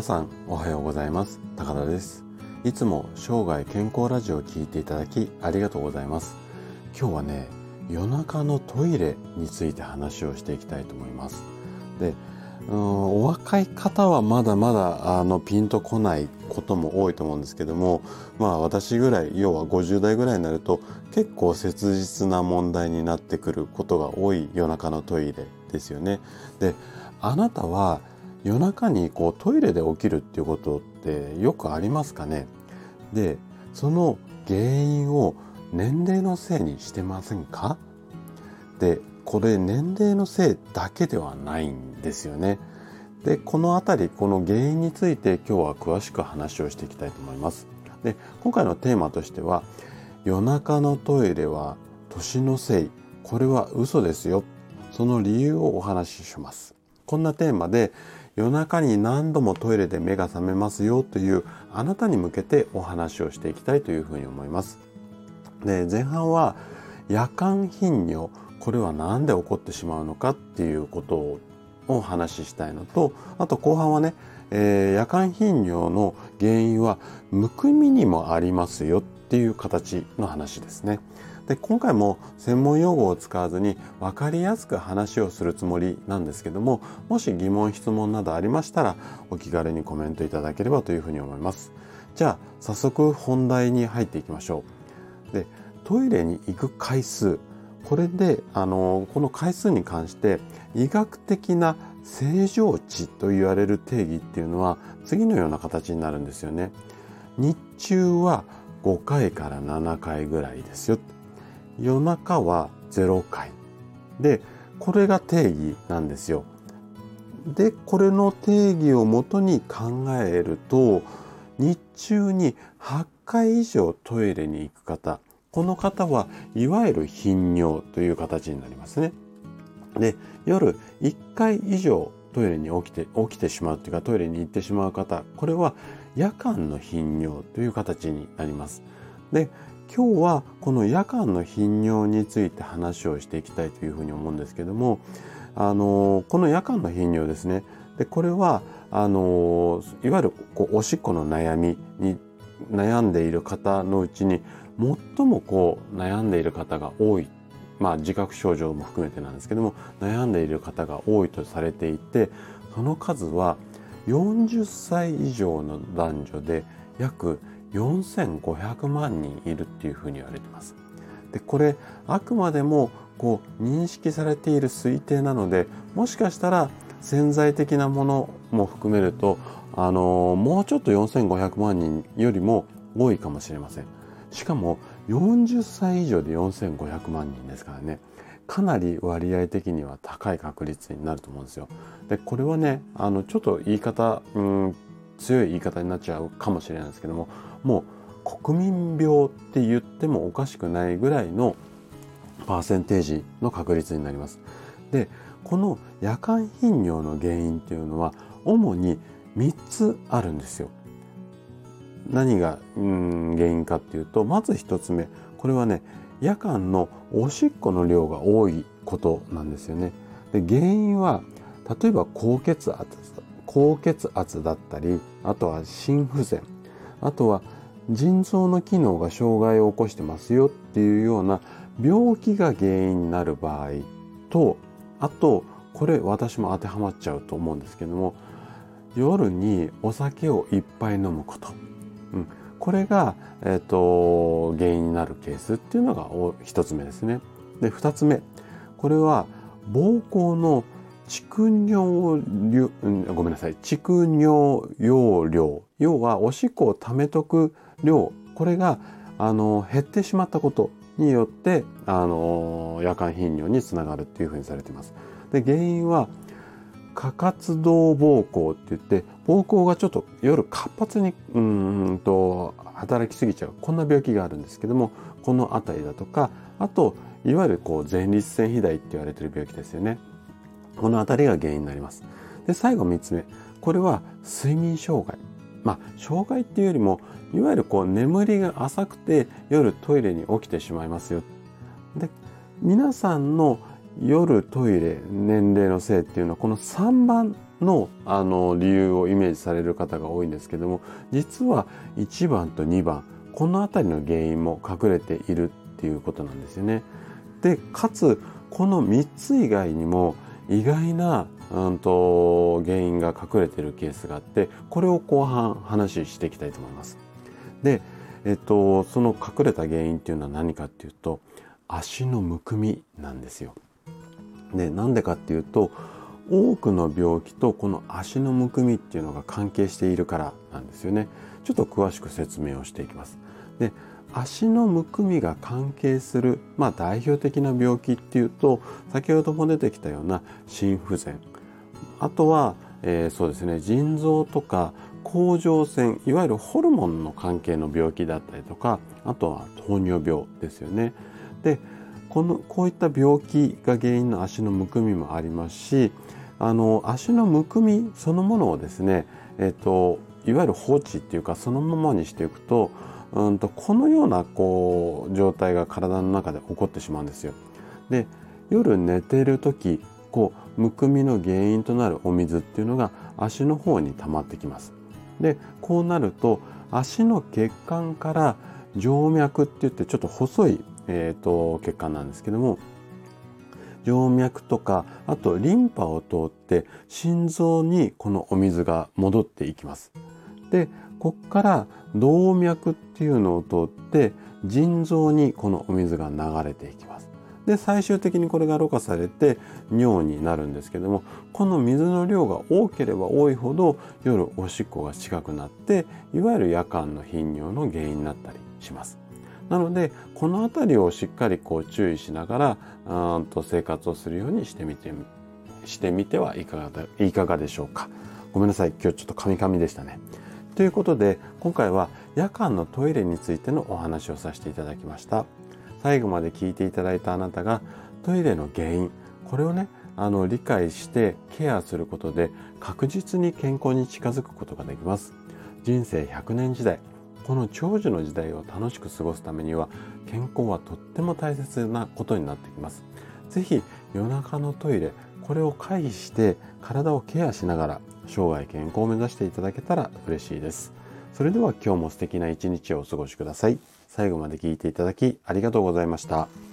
皆さんおはようございます。高田です。いつも生涯健康ラジオを聞いていただきありがとうございます。今日はね夜中のトイレについて話をしていきたいと思います。でうんお若い方はまだまだあのピンとこないことも多いと思うんですけどもまあ私ぐらい要は50代ぐらいになると結構切実な問題になってくることが多い夜中のトイレですよね。であなたは夜中にこうトイレで起きるっていうことってよくありますかね？でその原因を年齢のせいにしてませんか？でこれ年齢のせいだけではないんですよね。でこの辺りこの原因について今日は詳しく話をしていきたいと思います。で今回のテーマとしては夜中のトイレは年のせいこれは嘘ですよその理由をお話しします。こんなテーマで夜中に何度もトイレで目が覚めますよというあなたに向けてお話をしていきたいというふうに思います。で前半は夜間頻尿これは何で起こってしまうのかっていうことをお話ししたいのとあと後半はね、えー、夜間頻尿の原因はむくみにもありますよっっていう形の話ですね。で今回も専門用語を使わずに分かりやすく話をするつもりなんですけどももし疑問質問などありましたらお気軽にコメントいただければというふうに思います。じゃあ早速本題に入っていきましょう。でトイレに行く回数。これであのこの回数に関して医学的な正常値と言われる定義っていうのは次のような形になるんですよね。日中は5回から7回ぐらいですよ夜中は0回。で、これが定義なんですよ。で、これの定義をもとに考えると、日中に8回以上トイレに行く方、この方はいわゆる頻尿という形になりますね。で、夜1回以上トイレに起きて、起きてしまうというかトイレに行ってしまう方、これは夜間の頻尿という形になります。で、今日はこの夜間の頻尿について話をしていきたいというふうに思うんですけどもあのこの夜間の頻尿ですねでこれはあのいわゆるこうおしっこの悩みに悩んでいる方のうちに最もこう悩んでいる方が多いまあ自覚症状も含めてなんですけども悩んでいる方が多いとされていてその数は40歳以上の男女で約4500万人いるっていうふうに言われてます。でこれあくまでもこう認識されている推定なのでもしかしたら潜在的なものも含めるとあのもうちょっと4500万人よりも多いかもしれません。しかも40歳以上で4500万人ですからねかなり割合的には高い確率になると思うんですよ。でこれはねあのちょっと言い方うん強い言い方になっちゃうかもしれないですけどももう国民病って言ってもおかしくないぐらいのパーセンテージの確率になります。でこの夜間頻尿の原因っていうのは主に3つあるんですよ。何がうん原因かっていうとまず1つ目これはね夜間のおしっこの量が多いことなんですよね。で原因は例えば高血圧高血圧だったりあとは心不全。あとは腎臓の機能が障害を起こしてますよっていうような病気が原因になる場合とあとこれ私も当てはまっちゃうと思うんですけども夜にお酒をいっぱい飲むこと、うん、これが、えーと、原因になるケースっていうのが一つ目ですね。で二つ目これは膀胱の蓄尿量、ごめんなさい、蓄尿容量。要は、おしっこを溜めとく量。これが、あの、減ってしまったことによって、あの、夜間頻尿につながるっていうふうにされています。で、原因は、過活動膀胱って言って、膀胱がちょっと夜活発に、うんと、働きすぎちゃう。こんな病気があるんですけども、このあたりだとか、あと、いわゆるこう前立腺肥大って言われてる病気ですよね。この辺りが原因になります。で、最後3つ目。これは睡眠障害。まあ、障害っていうよりも、いわゆるこう眠りが浅くて夜トイレに起きてしまいますよ。で、皆さんの夜トイレ年齢のせいっていうのはこの3番のあの理由をイメージされる方が多いんですけども実は1番と2番この辺りの原因も隠れているっていうことなんですよね。でかつこの3つ以外にも意外な、うんと、原因が隠れてるケースがあってこれを後半話していきたいと思います。で、えっと、その隠れた原因っていうのは何かっていうと足のむくみなんですよ。でなんでかっていうと多くの病気とこの足のむくみっていうのが関係しているからなんですよね。ちょっと詳しく説明をしていきます。で足のむくみが関係する、まあ、代表的な病気っていうと先ほども出てきたような心不全あとは、えー、そうですね腎臓とか甲状腺いわゆるホルモンの関係の病気だったりとかあとは糖尿病ですよね。でこのこういった病気が原因の足のむくみもありますしあの足のむくみそのものをですね、えっと、いわゆる放置っていうかそのままにしていくとうんとこのようなこう状態が体の中で起こってしまうんですよ。で夜寝てる時こうむくみの原因となるお水っていうのが足の方に溜まってきます。でこうなると足の血管から静脈って言ってちょっと細い、えーと、血管なんですけども静脈とかあとリンパを通って心臓にこのお水が戻っていきます。でこっから動脈っていうのを通って腎臓にこのお水が流れていきます。で最終的にこれがろ過されて尿になるんですけどもこの水の量が多ければ多いほど夜おしっこが近くなっていわゆる夜間の頻尿の原因になったりします。なのでこの辺りをしっかりこう注意しながらうんと生活をするようにしてみてしてみてはいかがいかがでしょうか。ごめんなさい今日ちょっとカミカミでしたね。ということで今回は夜間のトイレについてのお話をさせていただきました最後まで聞いていただいたあなたがトイレの原因これをねあの理解してケアすることで確実に健康に近づくことができます人生100年時代この長寿の時代を楽しく過ごすためには健康はとっても大切なことになってきます是非夜中のトイレこれを回避して体をケアしながら生涯健康を目指していただけたら嬉しいです。それでは今日も素敵な一日をお過ごしください。最後まで聞いていただきありがとうございました。